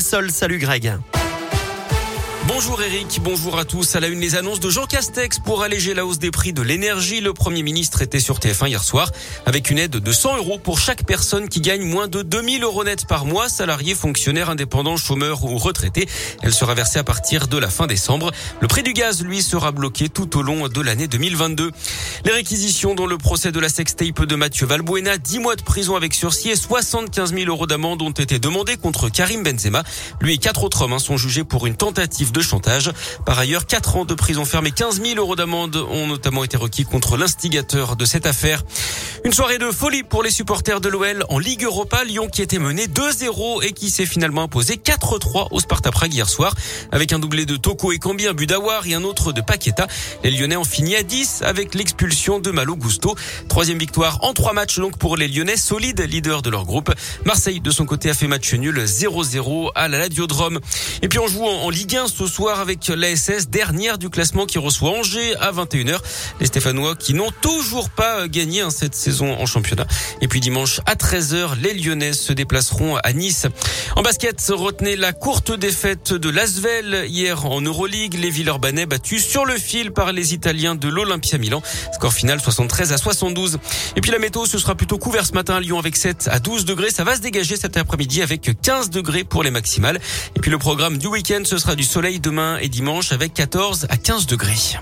Sol, salut Greg. Bonjour Eric, bonjour à tous. À la une, les annonces de Jean Castex pour alléger la hausse des prix de l'énergie. Le Premier ministre était sur TF1 hier soir avec une aide de 100 euros pour chaque personne qui gagne moins de 2000 euros net par mois, salariés, fonctionnaires, indépendants, chômeurs ou retraités. Elle sera versée à partir de la fin décembre. Le prix du gaz, lui, sera bloqué tout au long de l'année 2022. Les réquisitions dans le procès de la sextape de Mathieu Valbuena, 10 mois de prison avec sursis et 75 000 euros d'amende ont été demandés contre Karim Benzema. Lui et quatre autres hommes hein, sont jugés pour une tentative de chantage. Par ailleurs, 4 ans de prison ferme et 15 000 euros d'amende ont notamment été requis contre l'instigateur de cette affaire. Une soirée de folie pour les supporters de l'OL en Ligue Europa. Lyon qui était mené 2-0 et qui s'est finalement imposé 4-3 au Sparta Prague hier soir avec un doublé de Toko et Cambi, un but d'Awar et un autre de Paqueta. Les Lyonnais ont fini à 10 avec l'expulsion de Malo Gusto. Troisième victoire en trois matchs donc pour les Lyonnais, solides leaders de leur groupe. Marseille de son côté a fait match nul 0-0 à la Ladiodrome. Et puis on joue en Ligue 1 ce soir avec l'ASS, dernière du classement qui reçoit Angers à 21h. Les Stéphanois qui n'ont toujours pas gagné hein, cette saison en championnat. Et puis dimanche à 13h, les Lyonnais se déplaceront à Nice. En basket, retenez la courte défaite de Lasvel hier en Euroleague. Les Villeurbanais battus sur le fil par les Italiens de l'Olympia Milan. Score final 73 à 72. Et puis la météo, ce sera plutôt couvert ce matin à Lyon avec 7 à 12 degrés. Ça va se dégager cet après-midi avec 15 degrés pour les maximales. Et puis le programme du week-end, ce sera du demain et dimanche avec 14 à 15 degrés.